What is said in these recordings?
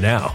now.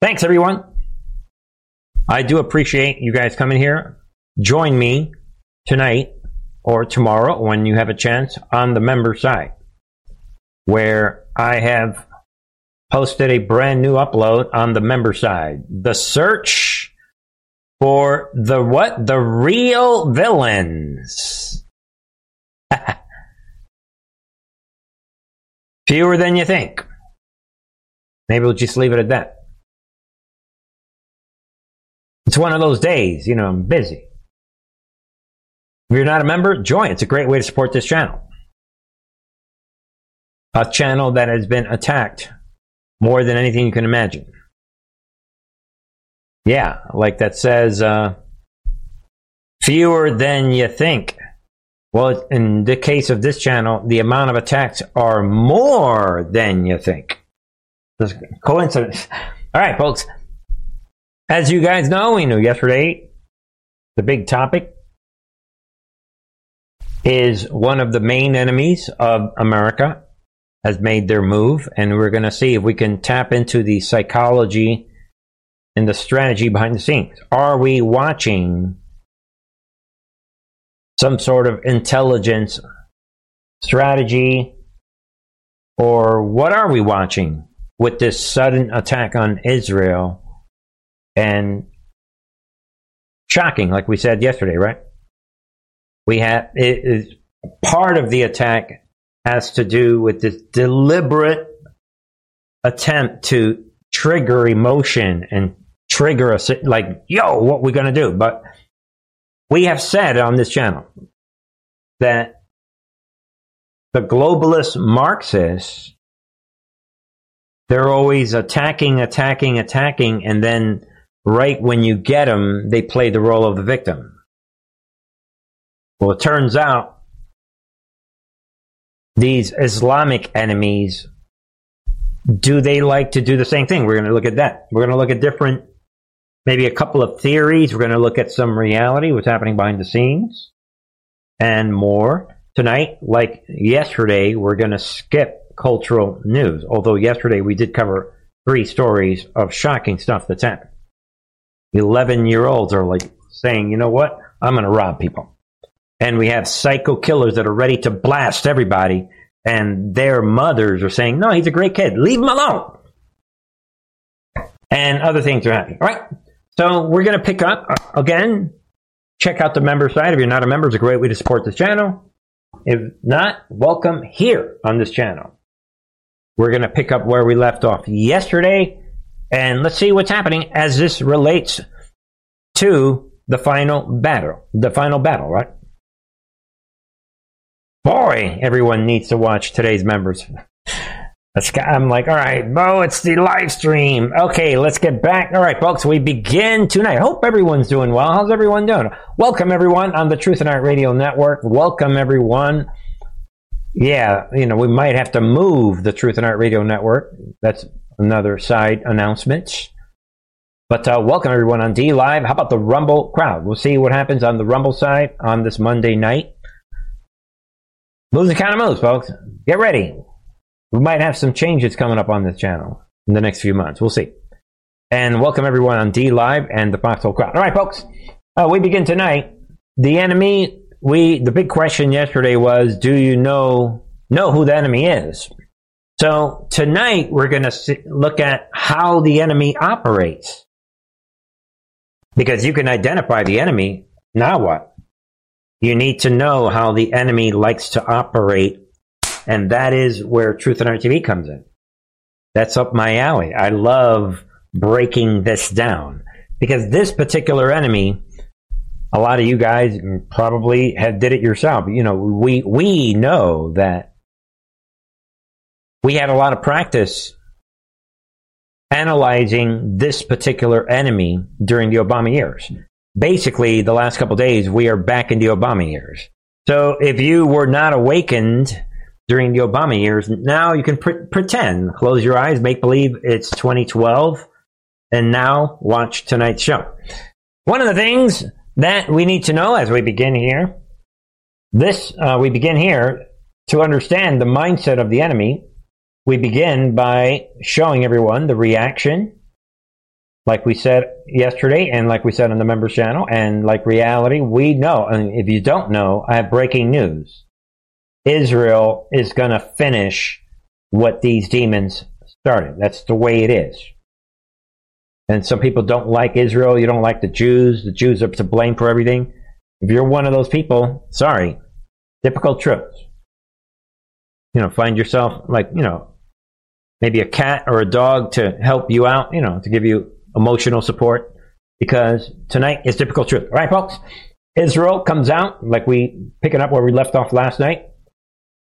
Thanks, everyone. I do appreciate you guys coming here. Join me tonight or tomorrow when you have a chance on the member side, where I have posted a brand new upload on the member side. The search for the what? The real villains. Fewer than you think. Maybe we'll just leave it at that. It's one of those days, you know, I'm busy. If you're not a member, join. It's a great way to support this channel. A channel that has been attacked more than anything you can imagine. Yeah, like that says, uh, fewer than you think. Well, in the case of this channel, the amount of attacks are more than you think. Coincidence. All right, folks. As you guys know, we knew yesterday the big topic is one of the main enemies of America has made their move, and we're going to see if we can tap into the psychology and the strategy behind the scenes. Are we watching some sort of intelligence strategy, or what are we watching with this sudden attack on Israel? And shocking, like we said yesterday, right? We have it is part of the attack has to do with this deliberate attempt to trigger emotion and trigger a like, yo, what we gonna do? But we have said on this channel that the globalist Marxists they're always attacking, attacking, attacking, and then right when you get them, they play the role of the victim. Well, it turns out these Islamic enemies, do they like to do the same thing? We're going to look at that. We're going to look at different, maybe a couple of theories. We're going to look at some reality, what's happening behind the scenes, and more. Tonight, like yesterday, we're going to skip cultural news. Although yesterday we did cover three stories of shocking stuff that's happened. 11 year olds are like saying, you know what? I'm going to rob people and we have psycho killers that are ready to blast everybody, and their mothers are saying, "No, he's a great kid. Leave him alone." And other things are happening. All right. So we're going to pick up uh, again. Check out the member side. If you're not a member, it's a great way to support this channel. If not, welcome here on this channel. We're going to pick up where we left off yesterday, and let's see what's happening as this relates to the final battle. The final battle, right? boy, everyone needs to watch today's members. I'm like, all right, Bo, it's the live stream. Okay, let's get back. All right, folks, we begin tonight. Hope everyone's doing well. How's everyone doing? Welcome, everyone, on the Truth and Art Radio Network. Welcome, everyone. Yeah, you know, we might have to move the Truth and Art Radio Network. That's another side announcement. But uh, welcome, everyone, on D Live. How about the Rumble crowd? We'll see what happens on the Rumble side on this Monday night. The kind of moves, folks. Get ready. We might have some changes coming up on this channel in the next few months. We'll see. And welcome everyone on D Live and the Foxhole Crowd. All right, folks. Uh, we begin tonight. The enemy. We the big question yesterday was, do you know know who the enemy is? So tonight we're going to look at how the enemy operates. Because you can identify the enemy. Now what? You need to know how the enemy likes to operate, and that is where Truth and Art TV comes in. That's up my alley. I love breaking this down because this particular enemy, a lot of you guys probably have did it yourself. You know, we we know that we had a lot of practice analyzing this particular enemy during the Obama years. Basically, the last couple days, we are back in the Obama years. So if you were not awakened during the Obama years, now you can pre- pretend, close your eyes, make believe it's 2012, and now watch tonight's show. One of the things that we need to know as we begin here, this, uh, we begin here to understand the mindset of the enemy we begin by showing everyone the reaction, like we said yesterday, and like we said on the members channel, and like reality, we know. And if you don't know, I have breaking news. Israel is going to finish what these demons started. That's the way it is. And some people don't like Israel. You don't like the Jews. The Jews are to blame for everything. If you're one of those people, sorry. Difficult truths. You know, find yourself like, you know, maybe a cat or a dog to help you out, you know, to give you emotional support. Because tonight is typical truth. All right, folks? Israel comes out, like we picking up where we left off last night,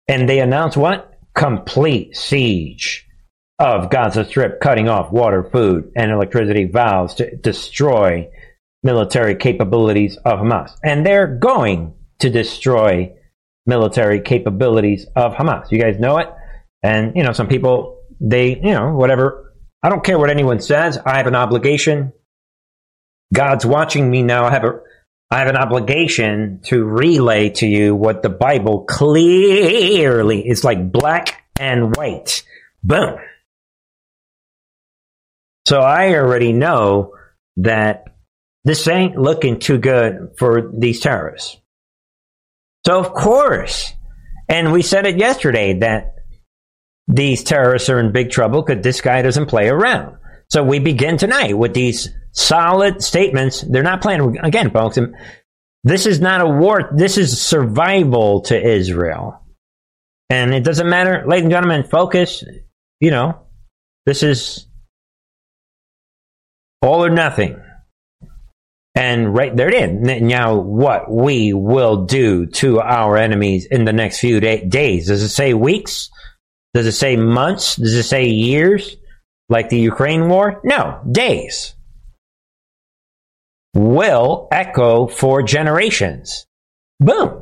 and they announce what? Complete siege of Gaza Strip, cutting off water, food, and electricity vows to destroy military capabilities of Hamas. And they're going to destroy military capabilities of Hamas. You guys know it? And, you know, some people they, you know, whatever. I don't care what anyone says. I have an obligation. God's watching me now. I have a, I have an obligation to relay to you what the Bible clearly is like black and white. Boom. So I already know that this ain't looking too good for these terrorists. So of course, and we said it yesterday that these terrorists are in big trouble because this guy doesn't play around. So we begin tonight with these solid statements. They're not playing again, folks. This is not a war. This is survival to Israel. And it doesn't matter, ladies and gentlemen, focus. You know, this is all or nothing. And right there it is. Now, what we will do to our enemies in the next few day- days. Does it say weeks? Does it say months? Does it say years? Like the Ukraine war? No, days. Will echo for generations. Boom.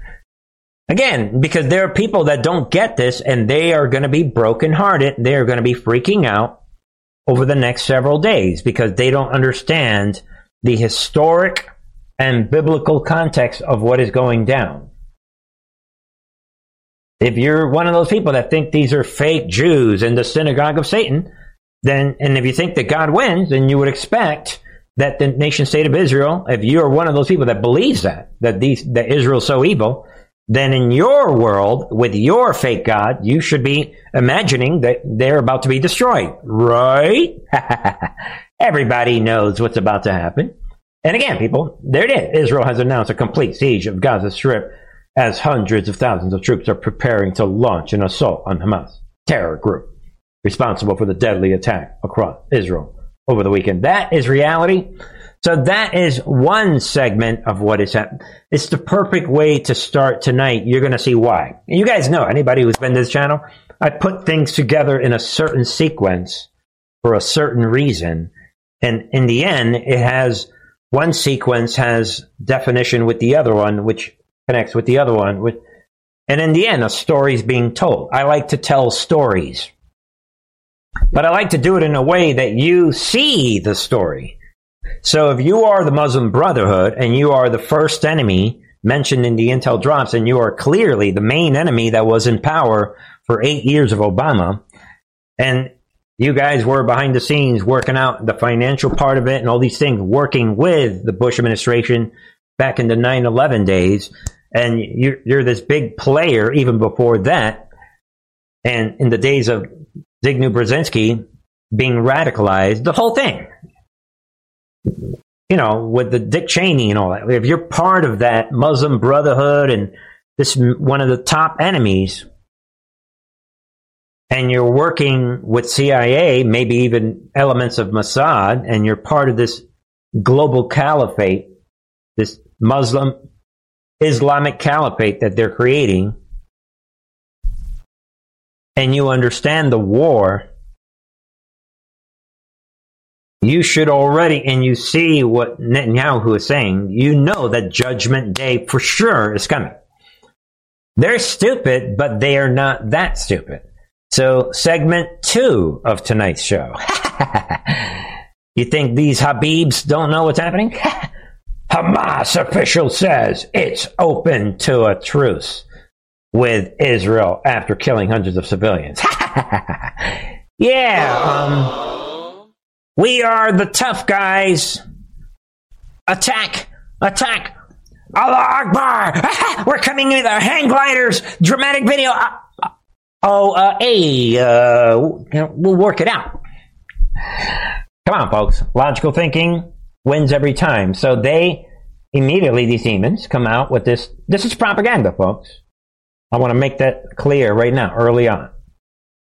Again, because there are people that don't get this and they are going to be brokenhearted. They are going to be freaking out over the next several days because they don't understand the historic and biblical context of what is going down. If you're one of those people that think these are fake Jews in the synagogue of Satan, then, and if you think that God wins, then you would expect that the nation state of Israel, if you are one of those people that believes that, that these, that Israel's so evil, then in your world, with your fake God, you should be imagining that they're about to be destroyed, right? Everybody knows what's about to happen. And again, people, there it is. Israel has announced a complete siege of Gaza Strip as hundreds of thousands of troops are preparing to launch an assault on Hamas terror group responsible for the deadly attack across Israel over the weekend. That is reality. So that is one segment of what is happening. It's the perfect way to start tonight. You're going to see why. You guys know, anybody who's been to this channel, I put things together in a certain sequence for a certain reason. And in the end, it has one sequence has definition with the other one, which connects with the other one. With, and in the end, a story's being told. I like to tell stories. But I like to do it in a way that you see the story. So if you are the Muslim Brotherhood and you are the first enemy mentioned in the intel drops and you are clearly the main enemy that was in power for eight years of Obama, and you guys were behind the scenes working out the financial part of it and all these things, working with the Bush administration back in the 9 11 days, and you're, you're this big player even before that. And in the days of Zbigniew Brzezinski being radicalized, the whole thing, you know, with the Dick Cheney and all that. If you're part of that Muslim Brotherhood and this one of the top enemies, and you're working with CIA, maybe even elements of Mossad, and you're part of this global caliphate, this Muslim Islamic caliphate that they're creating, and you understand the war you should already, and you see what Netanyahu is saying, you know that Judgment Day for sure is coming. They're stupid, but they are not that stupid. So, segment two of tonight's show. you think these Habibs don't know what's happening? Hamas official says it's open to a truce with Israel after killing hundreds of civilians. yeah, um, we are the tough guys. Attack! Attack! Allah Akbar! We're coming in with our hang gliders! Dramatic video! Uh, uh, oh, uh, hey, uh, we'll work it out. Come on, folks. Logical thinking wins every time. So they immediately, these demons, come out with this. This is propaganda, folks. I want to make that clear right now, early on.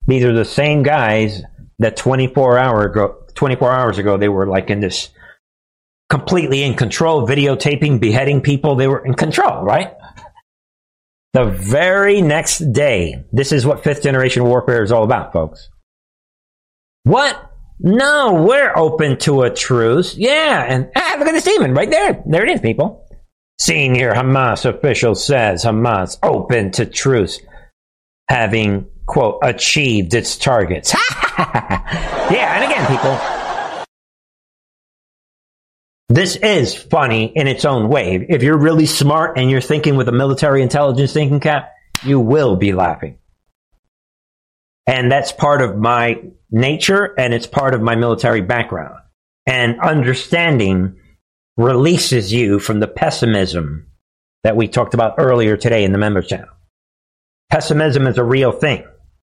These are the same guys that 24 hour ago, 24 hours ago, they were like in this completely in control, videotaping, beheading people. They were in control, right? The very next day, this is what fifth generation warfare is all about, folks. What? No, we're open to a truce. Yeah, and ah, look at this demon right there. There it is, people. Senior Hamas official says Hamas open to truce, having, quote, achieved its targets. yeah, and again, people, this is funny in its own way. If you're really smart and you're thinking with a military intelligence thinking cap, you will be laughing. And that's part of my nature and it's part of my military background. And understanding releases you from the pessimism that we talked about earlier today in the members channel. Pessimism is a real thing.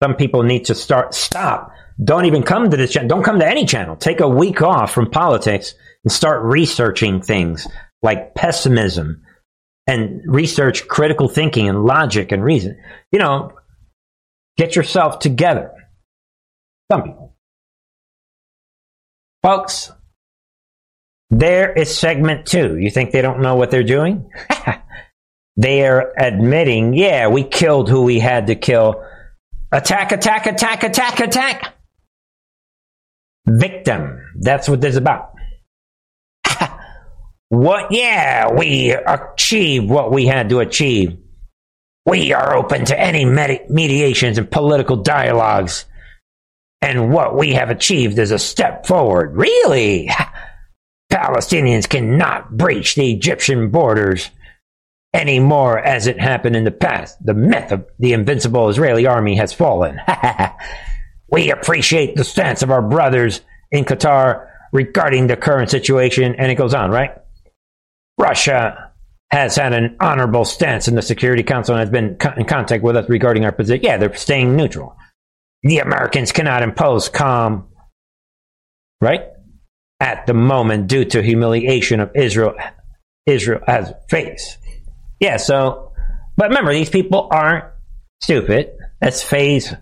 Some people need to start, stop. Don't even come to this channel. Don't come to any channel. Take a week off from politics and start researching things like pessimism and research critical thinking and logic and reason. You know, get yourself together. Some people. Folks, there is segment two. You think they don't know what they're doing? they are admitting, yeah, we killed who we had to kill. Attack, attack, attack, attack, attack. Victim. That's what this is about. what? Yeah, we achieved what we had to achieve. We are open to any med- mediations and political dialogues. And what we have achieved is a step forward. Really? Palestinians cannot breach the Egyptian borders anymore as it happened in the past. The myth of the invincible Israeli army has fallen. we appreciate the stance of our brothers in Qatar regarding the current situation, and it goes on, right? Russia has had an honorable stance in the Security Council and has been in contact with us regarding our position. Yeah, they're staying neutral. The Americans cannot impose calm, right? at the moment due to humiliation of Israel Israel has faced. Yeah, so but remember these people aren't stupid. That's phase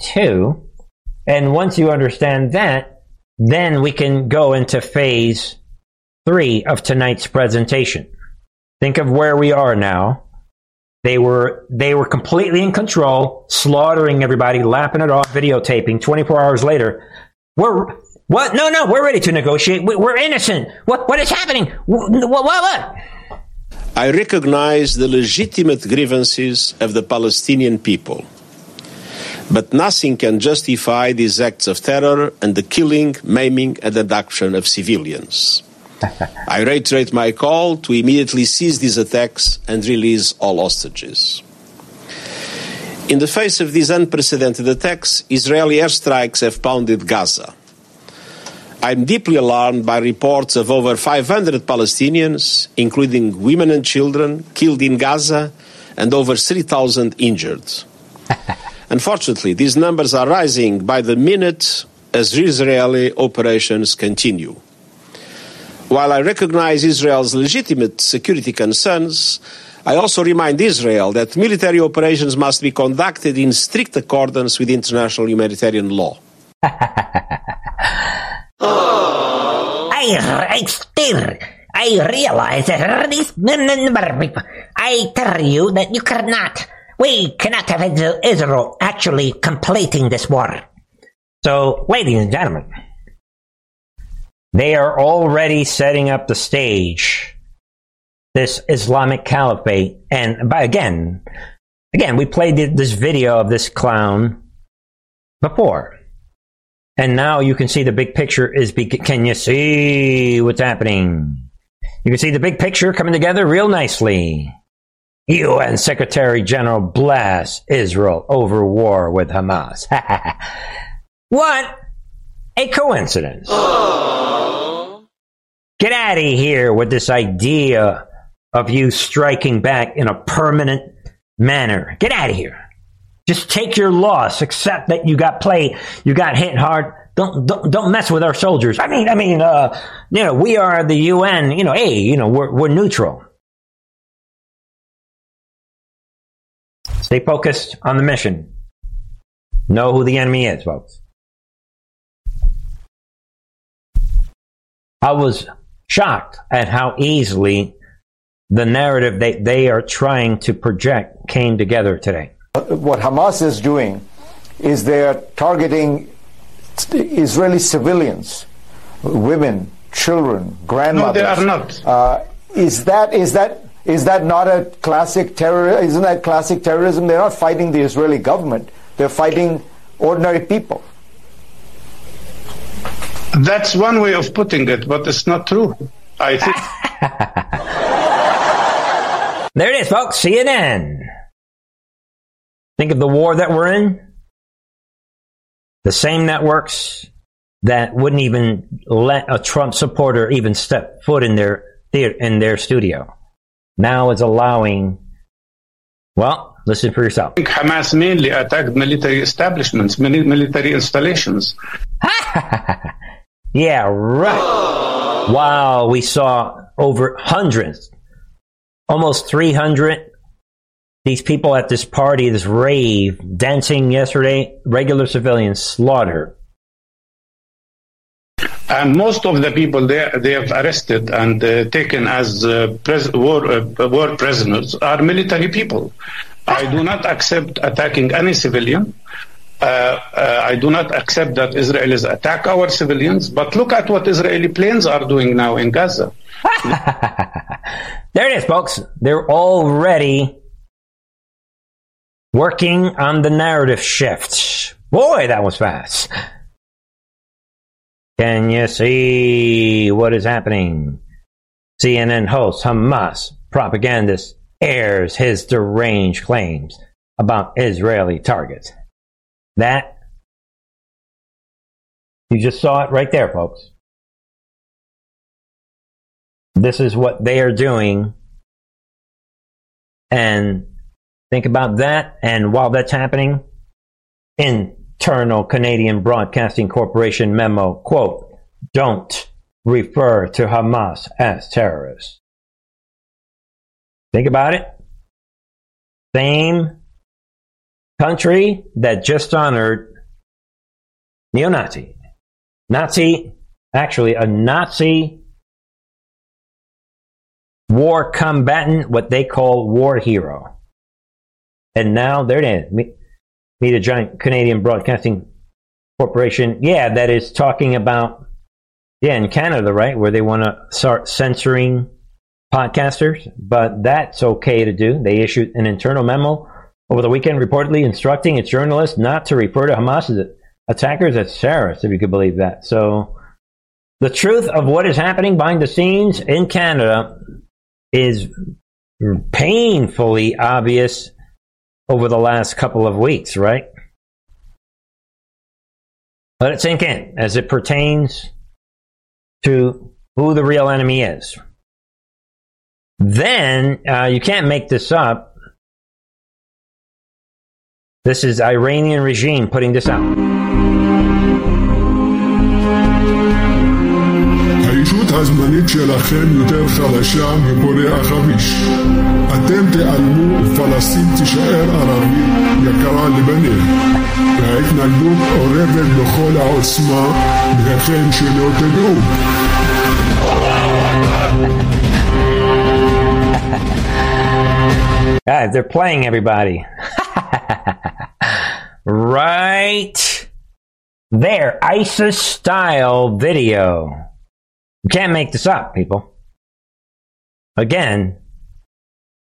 two. And once you understand that, then we can go into phase three of tonight's presentation. Think of where we are now. They were they were completely in control, slaughtering everybody, lapping it off, videotaping. Twenty four hours later, we're what? No, no, we're ready to negotiate. We're innocent. What? What is happening? What? What? what? I recognize the legitimate grievances of the Palestinian people. But nothing can justify these acts of terror and the killing, maiming, and abduction of civilians. I reiterate my call to immediately cease these attacks and release all hostages. In the face of these unprecedented attacks, Israeli airstrikes have pounded Gaza. I'm deeply alarmed by reports of over 500 Palestinians, including women and children, killed in Gaza and over 3,000 injured. Unfortunately, these numbers are rising by the minute as Israeli operations continue. While I recognize Israel's legitimate security concerns, I also remind Israel that military operations must be conducted in strict accordance with international humanitarian law. I, still, I realize that this I tell you that you cannot, we cannot have Israel actually completing this war. So, ladies and gentlemen, They are already setting up the stage. This Islamic Caliphate, and by again, again, we played this video of this clown before, and now you can see the big picture is. Be- can you see what's happening? You can see the big picture coming together real nicely. UN Secretary General blasts Israel over war with Hamas. what a coincidence. Oh. Get out of here with this idea of you striking back in a permanent manner. Get out of here. Just take your loss. Accept that you got played. You got hit hard. Don't, don't, don't mess with our soldiers. I mean, I mean, uh, you know, we are the UN. You know, hey, you know, we're, we're neutral. Stay focused on the mission. Know who the enemy is, folks. I was shocked at how easily the narrative they, they are trying to project came together today. What Hamas is doing is they're targeting Israeli civilians, women, children, grandmothers. No, they are not. Uh, is that is that is that not a classic terror? Isn't that classic terrorism? They're not fighting the Israeli government. They're fighting ordinary people. That's one way of putting it, but it's not true. I think. there it is, folks. CNN. Think of the war that we're in. The same networks that wouldn't even let a Trump supporter even step foot in their theater, in their studio now is allowing. Well, listen for yourself. Hamas mainly attacked military establishments, military installations. yeah, right. Wow, we saw over hundreds, almost 300 these people at this party, this rave, dancing yesterday, regular civilians slaughtered. And most of the people they, they have arrested and uh, taken as uh, pres- war, uh, war prisoners are military people. I do not accept attacking any civilian. Uh, uh, I do not accept that Israelis attack our civilians. But look at what Israeli planes are doing now in Gaza. there it is, folks. They're already working on the narrative shift. Boy, that was fast. Can you see what is happening? CNN host Hamas propagandist airs his deranged claims about Israeli targets. That, you just saw it right there, folks. This is what they are doing. And think about that. And while that's happening, internal Canadian Broadcasting Corporation memo, quote, don't refer to Hamas as terrorists. Think about it. Same country that just honored neo-Nazi. Nazi, actually a Nazi war combatant, what they call war hero. And now there it is meet a giant Canadian Broadcasting Corporation. Yeah, that is talking about, yeah, in Canada, right, where they want to start censoring podcasters, but that's okay to do. They issued an internal memo over the weekend reportedly instructing its journalists not to refer to Hamas attackers as terrorists, if you could believe that. So the truth of what is happening behind the scenes in Canada is painfully obvious over the last couple of weeks, right? Let it sink in as it pertains to who the real enemy is. Then uh, you can't make this up. This is Iranian regime putting this out. הישות הזמנית שלכם יותר חלשה מבורא החביש. אתם תיעלמו ופלסטין תישאר ערבית יקרה לבניה. וההתנגדות אורבת בכל העוצמה, והכן שלא תדעו. Guys, they're playing everybody. right there, ISIS style video. You can't make this up, people. Again,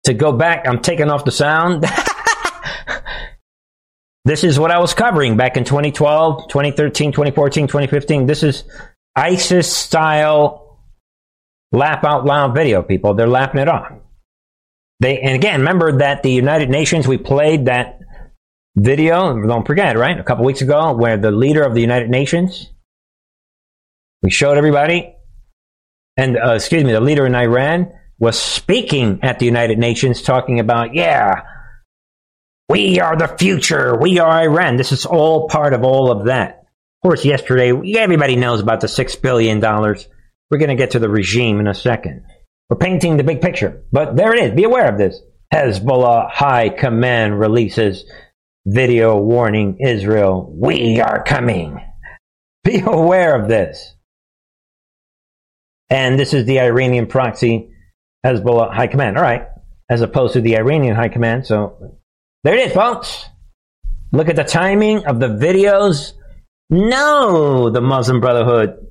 to go back, I'm taking off the sound. this is what I was covering back in 2012, 2013, 2014, 2015. This is ISIS style laugh out loud video, people. They're laughing it off. They, and again, remember that the United Nations, we played that video, don't forget, right? A couple weeks ago, where the leader of the United Nations, we showed everybody, and uh, excuse me, the leader in Iran was speaking at the United Nations talking about, yeah, we are the future, we are Iran. This is all part of all of that. Of course, yesterday, everybody knows about the $6 billion. We're going to get to the regime in a second. We're painting the big picture. But there it is. Be aware of this. Hezbollah High Command releases video warning Israel, we are coming. Be aware of this. And this is the Iranian proxy Hezbollah High Command. All right. As opposed to the Iranian High Command. So there it is, folks. Look at the timing of the videos. No, the Muslim Brotherhood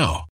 now.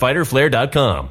www.fighterflare.com.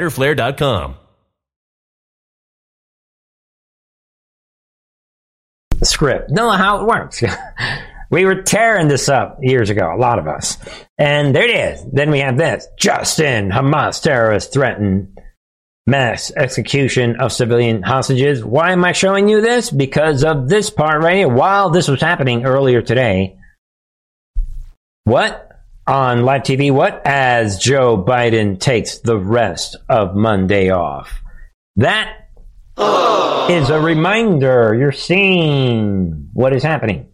The script. Know how it works. we were tearing this up years ago, a lot of us. And there it is. Then we have this. Justin, Hamas terrorists threaten mass execution of civilian hostages. Why am I showing you this? Because of this part right here. While this was happening earlier today, what? On live TV, what? As Joe Biden takes the rest of Monday off. That is a reminder. You're seeing what is happening.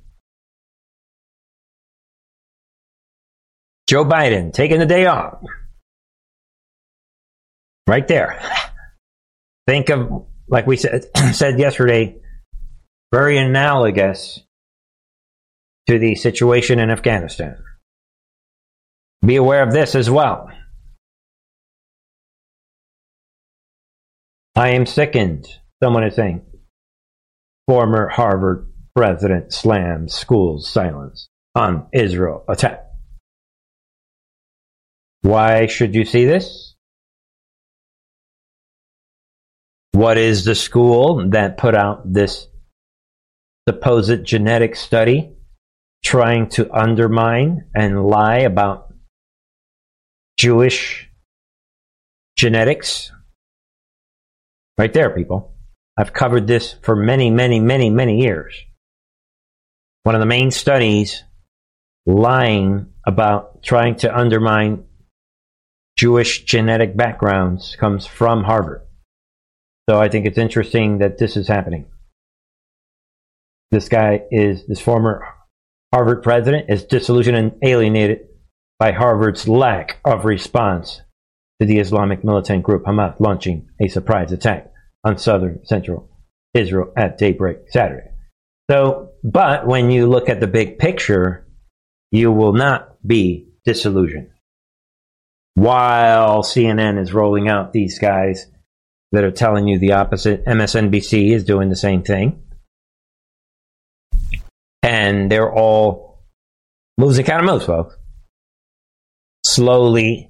Joe Biden taking the day off. Right there. Think of, like we said, said yesterday, very analogous to the situation in Afghanistan. Be aware of this as well. I am sickened, someone is saying. Former Harvard president slams school's silence on Israel attack. Why should you see this? What is the school that put out this supposed genetic study trying to undermine and lie about Jewish genetics? Right there, people. I've covered this for many, many, many, many years. One of the main studies lying about trying to undermine Jewish genetic backgrounds comes from Harvard. So I think it's interesting that this is happening. This guy is, this former Harvard president is disillusioned and alienated by Harvard's lack of response to the Islamic militant group Hamas launching a surprise attack on southern central Israel at daybreak Saturday. So, but when you look at the big picture, you will not be disillusioned while CNN is rolling out these guys that are telling you the opposite. MSNBC is doing the same thing. And they're all moves and counter moves, folks. Slowly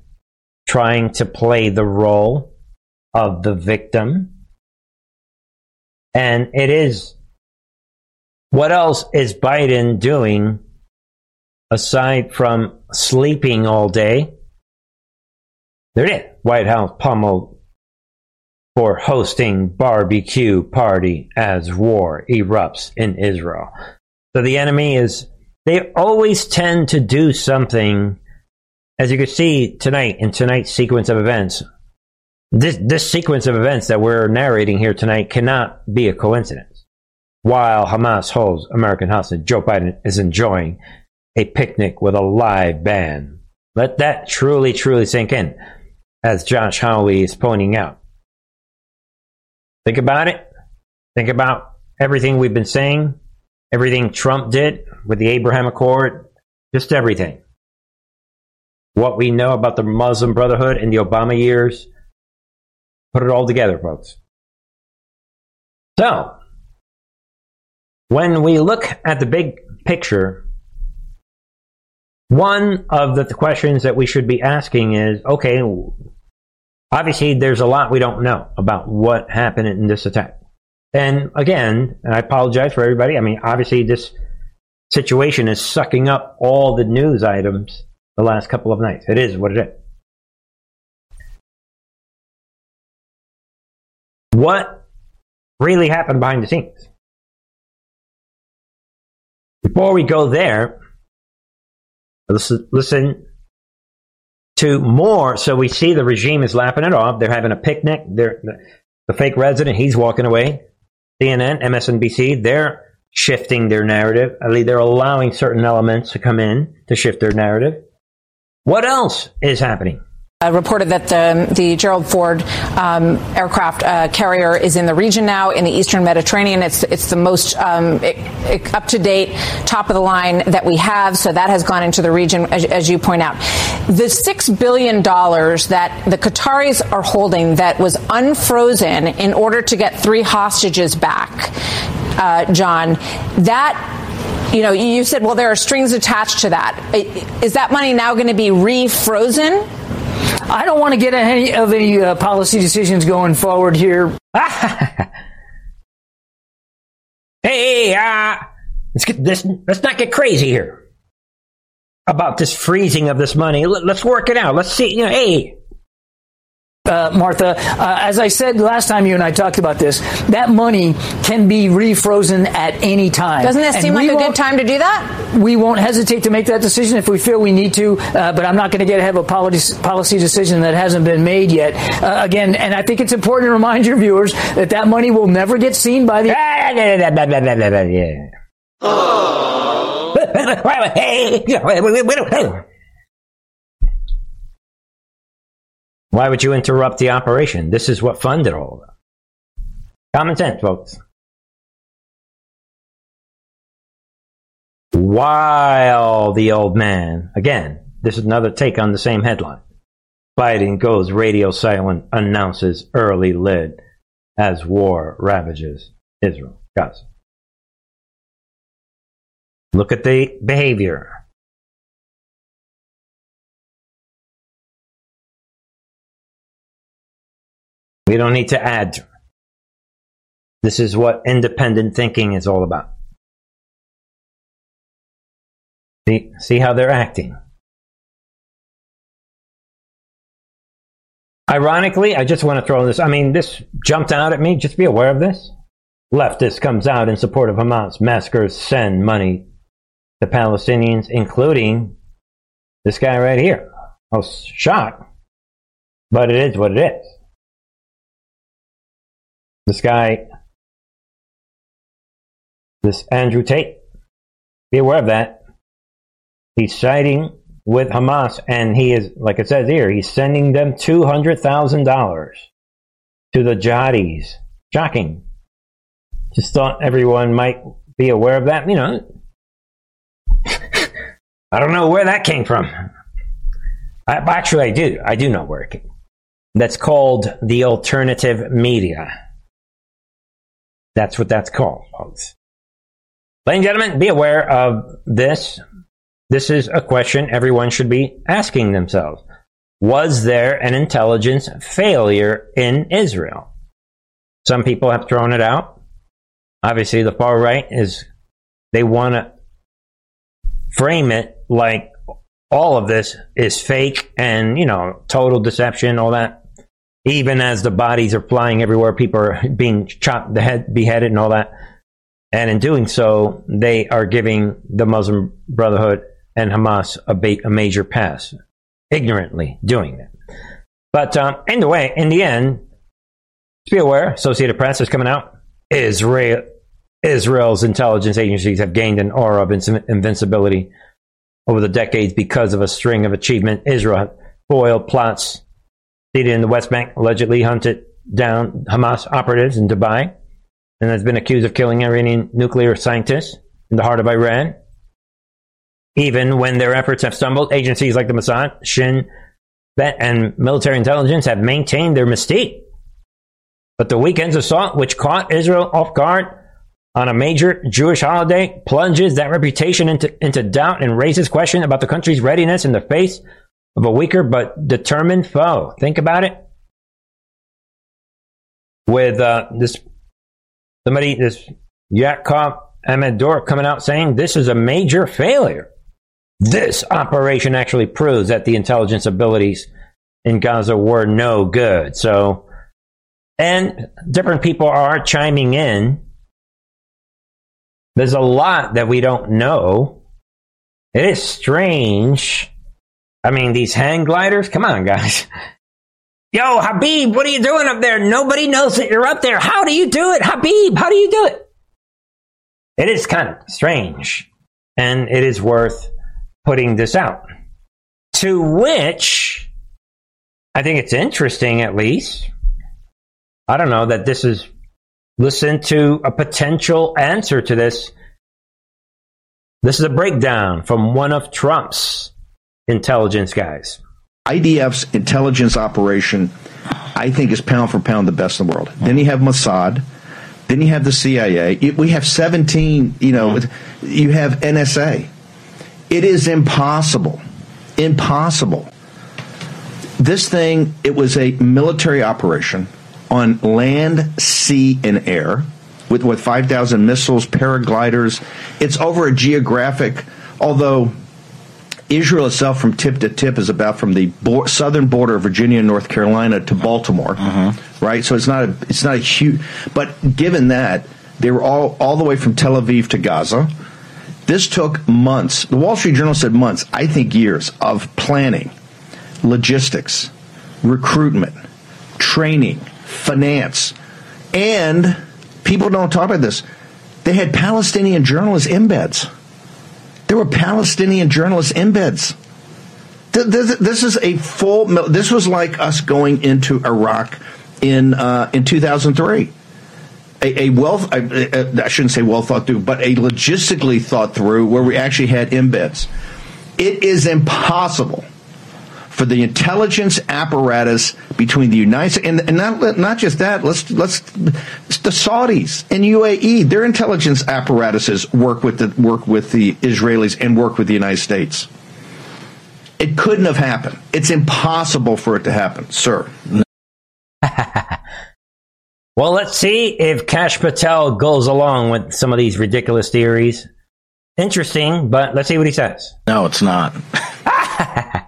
trying to play the role of the victim. And it is what else is Biden doing aside from sleeping all day? There it is. White House pummeled for hosting barbecue party as war erupts in Israel. So the enemy is, they always tend to do something, as you can see tonight in tonight's sequence of events. This, this sequence of events that we're narrating here tonight cannot be a coincidence. While Hamas holds American hostage, Joe Biden is enjoying a picnic with a live band. Let that truly, truly sink in as Josh Hawley is pointing out. Think about it. Think about everything we've been saying, everything Trump did with the Abraham Accord, just everything. What we know about the Muslim Brotherhood in the Obama years, put it all together, folks. So, when we look at the big picture, one of the questions that we should be asking is okay, obviously there's a lot we don't know about what happened in this attack. And again, and I apologize for everybody. I mean, obviously this situation is sucking up all the news items the last couple of nights. It is what it is. What really happened behind the scenes? Before we go there, listen, to more. So we see the regime is lapping it off. They're having a picnic. They're, the fake resident, he's walking away. CNN, MSNBC, they're shifting their narrative. I mean, they're allowing certain elements to come in to shift their narrative. What else is happening? Uh, reported that the, the Gerald Ford um, aircraft uh, carrier is in the region now in the eastern Mediterranean. It's it's the most um, up to date, top of the line that we have. So that has gone into the region, as, as you point out. The six billion dollars that the Qataris are holding that was unfrozen in order to get three hostages back, uh, John. That you know, you said, well, there are strings attached to that. Is that money now going to be refrozen? I don't want to get any of any uh, policy decisions going forward here. hey, uh, let's get this. Let's not get crazy here about this freezing of this money. Let's work it out. Let's see. You know, hey, uh, Martha, uh, as I said last time you and I talked about this, that money can be refrozen at any time. Doesn't that seem like a good time to do that? We won't hesitate to make that decision if we feel we need to, uh, but I'm not going to get ahead of a policy, policy decision that hasn't been made yet. Uh, again, and I think it's important to remind your viewers that that money will never get seen by the. yeah. Why would you interrupt the operation? This is what funded all of it. Common sense, folks. While the old man, again, this is another take on the same headline. Biden goes radio silent, announces early lid as war ravages Israel. Gaza. Look at the behavior. We don't need to add. This is what independent thinking is all about. See, see how they're acting. Ironically, I just want to throw this. I mean, this jumped out at me. Just be aware of this. Leftist comes out in support of Hamas. Massacres send money to Palestinians, including this guy right here. I was shocked, but it is what it is. This guy, this Andrew Tate, be aware of that. He's siding with Hamas, and he is, like it says here, he's sending them $200,000 to the jihadis. Shocking. Just thought everyone might be aware of that. You know, I don't know where that came from. I, actually, I do. I do know where it came. That's called the alternative media. That's what that's called, folks. Ladies and gentlemen, be aware of this. This is a question everyone should be asking themselves. Was there an intelligence failure in Israel? Some people have thrown it out. Obviously, the far right is, they want to frame it like all of this is fake and, you know, total deception, all that. Even as the bodies are flying everywhere, people are being chopped, the head, beheaded, and all that. And in doing so, they are giving the Muslim Brotherhood and Hamas a, ba- a major pass, ignorantly doing that. But um, anyway, in the end, be aware, Associated Press is coming out. Israel, Israel's intelligence agencies have gained an aura of invincibility over the decades because of a string of achievement. Israel foiled plots seated in the West Bank, allegedly hunted down Hamas operatives in Dubai, and has been accused of killing Iranian nuclear scientists in the heart of Iran. Even when their efforts have stumbled, agencies like the Mossad, Shin Bet, and military intelligence have maintained their mystique. But the weekend's assault, which caught Israel off guard on a major Jewish holiday, plunges that reputation into, into doubt and raises questions about the country's readiness in the face of a weaker but determined foe. Think about it. With uh, this somebody, this Yakov Amidror coming out saying this is a major failure. This operation actually proves that the intelligence abilities in Gaza were no good. So, and different people are chiming in. There's a lot that we don't know. It is strange. I mean, these hang gliders, come on, guys. Yo, Habib, what are you doing up there? Nobody knows that you're up there. How do you do it? Habib, how do you do it? It is kind of strange. And it is worth putting this out. To which I think it's interesting, at least. I don't know that this is listen to a potential answer to this. This is a breakdown from one of Trump's intelligence guys. IDF's intelligence operation, I think, is pound for pound the best in the world. Then you have Mossad. Then you have the CIA. We have 17, you know, you have NSA. It is impossible. Impossible. This thing, it was a military operation on land, sea, and air with, with 5,000 missiles, paragliders. It's over a geographic, although Israel itself from tip to tip is about from the bo- southern border of Virginia and North Carolina to Baltimore, mm-hmm. right? So it's not a, it's not a huge, but given that, they were all, all the way from Tel Aviv to Gaza this took months. The Wall Street Journal said months, I think years of planning, logistics, recruitment, training, finance, and people don't talk about this. They had Palestinian journalists embeds. There were Palestinian journalists embeds. This, this is a full. This was like us going into Iraq in uh, in 2003. A, a well, I, I shouldn't say well thought through, but a logistically thought through, where we actually had embeds. It is impossible for the intelligence apparatus between the United States and, and not not just that. Let's let's the Saudis and UAE. Their intelligence apparatuses work with the work with the Israelis and work with the United States. It couldn't have happened. It's impossible for it to happen, sir. well, let's see if Kash Patel goes along with some of these ridiculous theories. Interesting, but let's see what he says. No, it's not.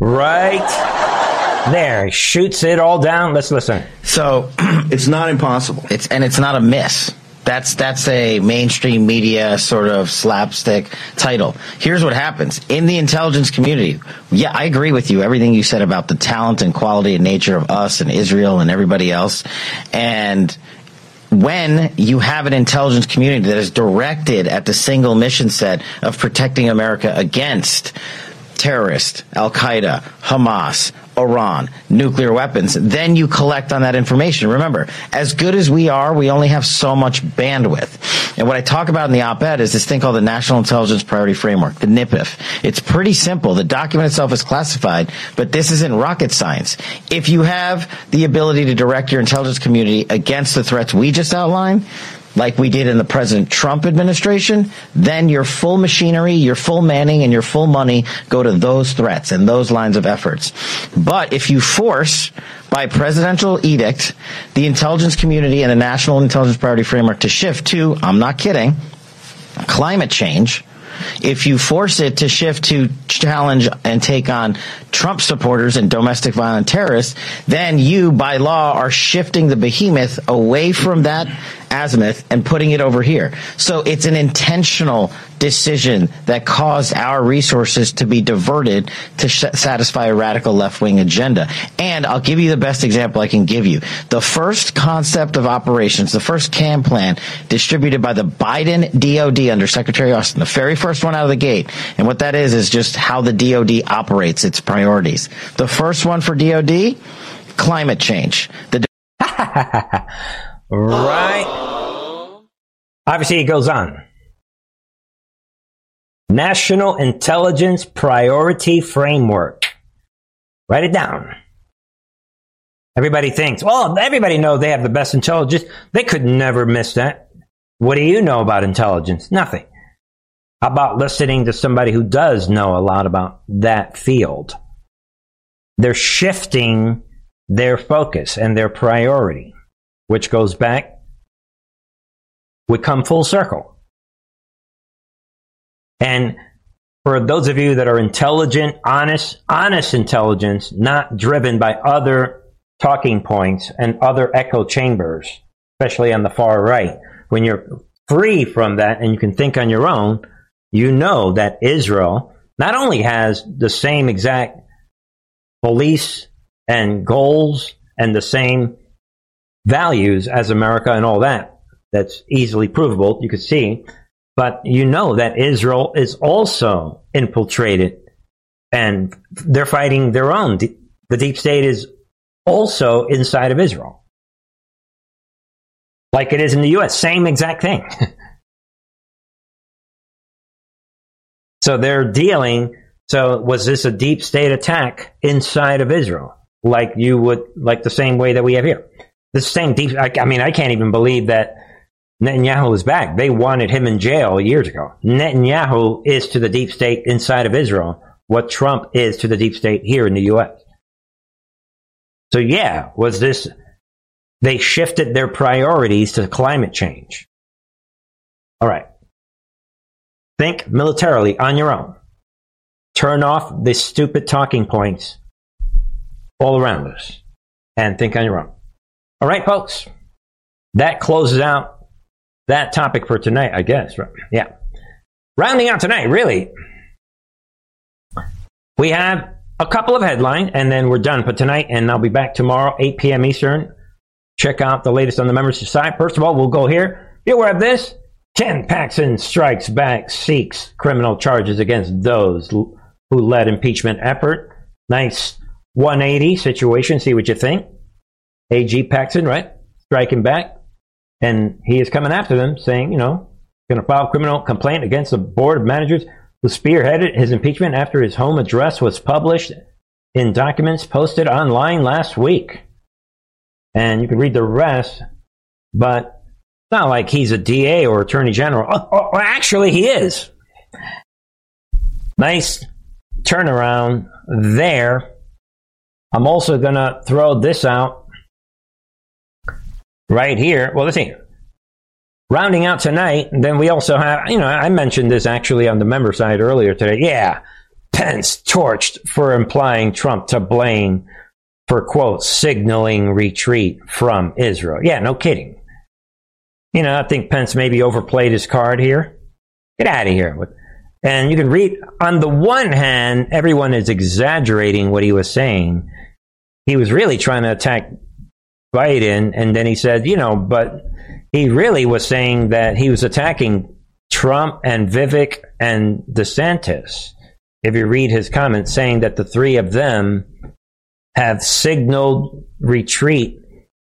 right there, shoots it all down. Let's listen. So it's not impossible. It's and it's not a miss. That's that's a mainstream media sort of slapstick title. Here's what happens in the intelligence community. Yeah, I agree with you. Everything you said about the talent and quality and nature of us and Israel and everybody else, and when you have an intelligence community that is directed at the single mission set of protecting America against terrorists, Al Qaeda, Hamas, Iran, nuclear weapons, then you collect on that information. Remember, as good as we are, we only have so much bandwidth. And what I talk about in the op-ed is this thing called the National Intelligence Priority Framework, the NIPIF. It's pretty simple. The document itself is classified, but this isn't rocket science. If you have the ability to direct your intelligence community against the threats we just outlined, like we did in the President Trump administration, then your full machinery, your full manning, and your full money go to those threats and those lines of efforts. But if you force by presidential edict the intelligence community and the national intelligence priority framework to shift to, I'm not kidding, climate change, if you force it to shift to challenge and take on Trump supporters and domestic violent terrorists, then you, by law, are shifting the behemoth away from that azimuth and putting it over here. So it's an intentional decision that caused our resources to be diverted to sh- satisfy a radical left wing agenda. And I'll give you the best example I can give you. The first concept of operations, the first CONPLAN distributed by the Biden DOD under Secretary Austin, the very first one out of the gate. And what that is, is just how the DOD operates its priorities. The first one for DOD, climate change. The Right. Obviously, it goes on. National Intelligence Priority Framework. Write it down. Everybody thinks, well, everybody knows they have the best intelligence. They could never miss that. What do you know about intelligence? Nothing. How about listening to somebody who does know a lot about that field? They're shifting their focus and their priority which goes back, we come full circle. And for those of you that are intelligent, honest, honest intelligence, not driven by other talking points and other echo chambers, especially on the far right, when you're free from that and you can think on your own, you know that Israel not only has the same exact police and goals and the same values as America and all that. That's easily provable. You could see. But you know that Israel is also infiltrated and they're fighting their own. The deep state is also inside of Israel. Like it is in the US. Same exact thing. so they're dealing. So was this a deep state attack inside of Israel? Like you would, like the same way that we have here? The same deep. I, I mean, I can't even believe that Netanyahu is back. They wanted him in jail years ago. Netanyahu is to the deep state inside of Israel what Trump is to the deep state here in the U.S. So yeah, was this? They shifted their priorities to climate change. All right. Think militarily on your own. Turn off the stupid talking points all around us and think on your own. All right, folks. That closes out that topic for tonight, I guess. Yeah. Rounding out tonight, really, we have a couple of headlines and then we're done for tonight. And I'll be back tomorrow, 8 p.m. Eastern. Check out the latest on the membership side. First of all, we'll go here. Be aware of this. Ken Paxton strikes back, seeks criminal charges against those who led impeachment effort. Nice 180 situation. See what you think. AG Paxton, right? Striking back. And he is coming after them, saying, you know, going to file criminal complaint against the board of managers who spearheaded his impeachment after his home address was published in documents posted online last week. And you can read the rest, but it's not like he's a DA or Attorney General. Oh, oh, oh, actually, he is. Nice turnaround there. I'm also going to throw this out right here. Well, let's see. Rounding out tonight, then we also have, you know, I mentioned this actually on the member side earlier today. Yeah, Pence torched for implying Trump to blame for, quote, signaling retreat from Israel. Yeah, no kidding. You know, I think Pence maybe overplayed his card here. Get out of here. And you can read, on the one hand, everyone is exaggerating what he was saying. He was really trying to attack Biden, and then he said, you know, but he really was saying that he was attacking Trump and Vivek and DeSantis. If you read his comments saying that the three of them have signaled retreat.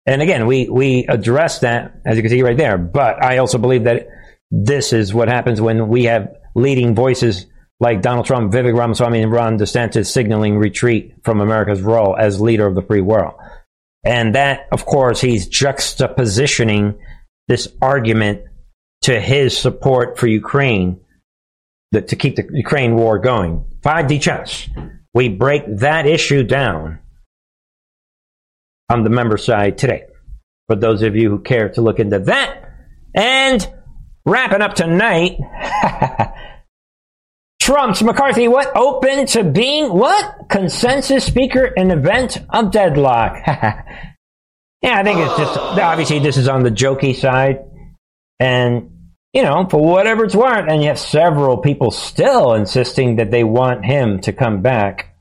And again, we, we address that, as you can see right there. But I also believe that this is what happens when we have leading voices like Donald Trump, Vivek Ramaswamy, and Ron DeSantis signaling retreat from America's role as leader of the free world. And that, of course, he's juxtapositioning this argument to his support for Ukraine that, to keep the Ukraine war going. 5D chess. We break that issue down on the member side today. For those of you who care to look into that. And wrapping up tonight, Trump's McCarthy, what? Open to being what? Consensus speaker in event of deadlock. Yeah, I think it's just obviously this is on the jokey side, and you know, for whatever it's worth, and you have several people still insisting that they want him to come back,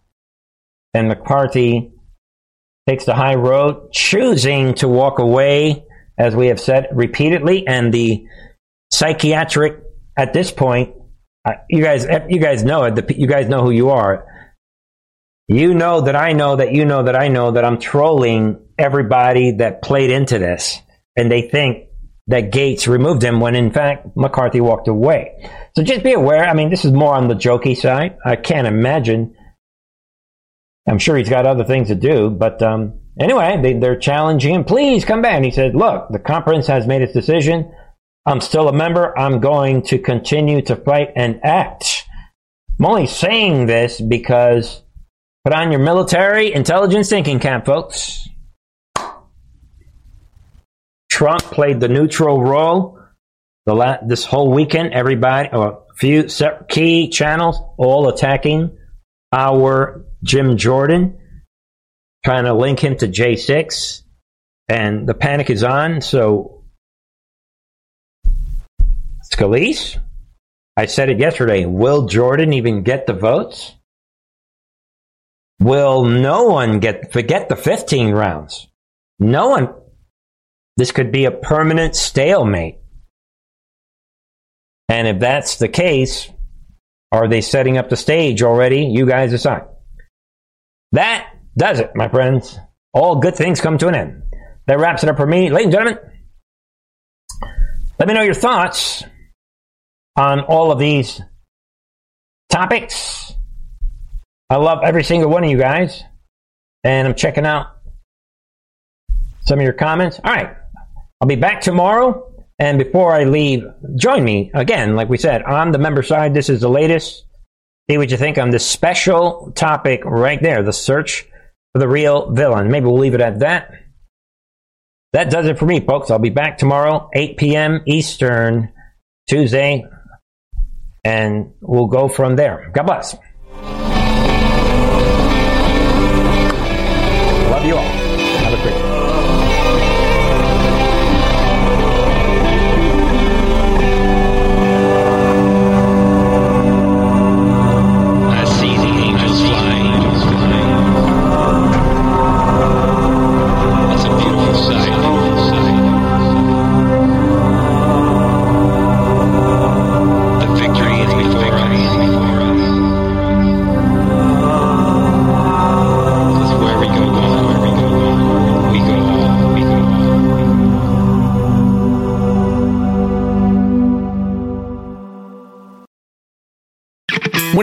and McCarthy takes the high road, choosing to walk away, as we have said repeatedly, and the psychiatric at this point, you guys, you guys know it. The, you guys know who you are. You know that I know that you know that I know that I'm trolling everybody that played into this, and they think that Gaetz removed him when in fact McCarthy walked away. So just be aware. I mean, this is more on the jokey side. I can't imagine. I'm sure he's got other things to do, but um, anyway, they, are challenging him. Please come back. And he said, "Look, the conference has made its decision. I'm still a member. I'm going to continue to fight and act." I'm only saying this because put on your military intelligence thinking cap, folks. Trump played the neutral role the la- this whole weekend. Everybody, a few key channels, all attacking our Jim Jordan, trying to link him to J6, and the panic is on. So, Scalise, I said it yesterday. Will Jordan even get the votes? Will no one get forget the 15 rounds? No one this could be a permanent stalemate. And if that's the case, are they setting up the stage already? You guys decide. That does it, my friends. All good things come to an end. That wraps it up for me. Ladies and gentlemen, let me know your thoughts on all of these topics. I love every single one of you guys. And I'm checking out some of your comments. All right. I'll be back tomorrow. And before I leave, join me again, like we said, on the member side. This is the latest. See what you think on this special topic right there the search for the real villain. Maybe we'll leave it at that. That does it for me, folks. I'll be back tomorrow, 8 p.m. Eastern, Tuesday, and we'll go from there. God bless.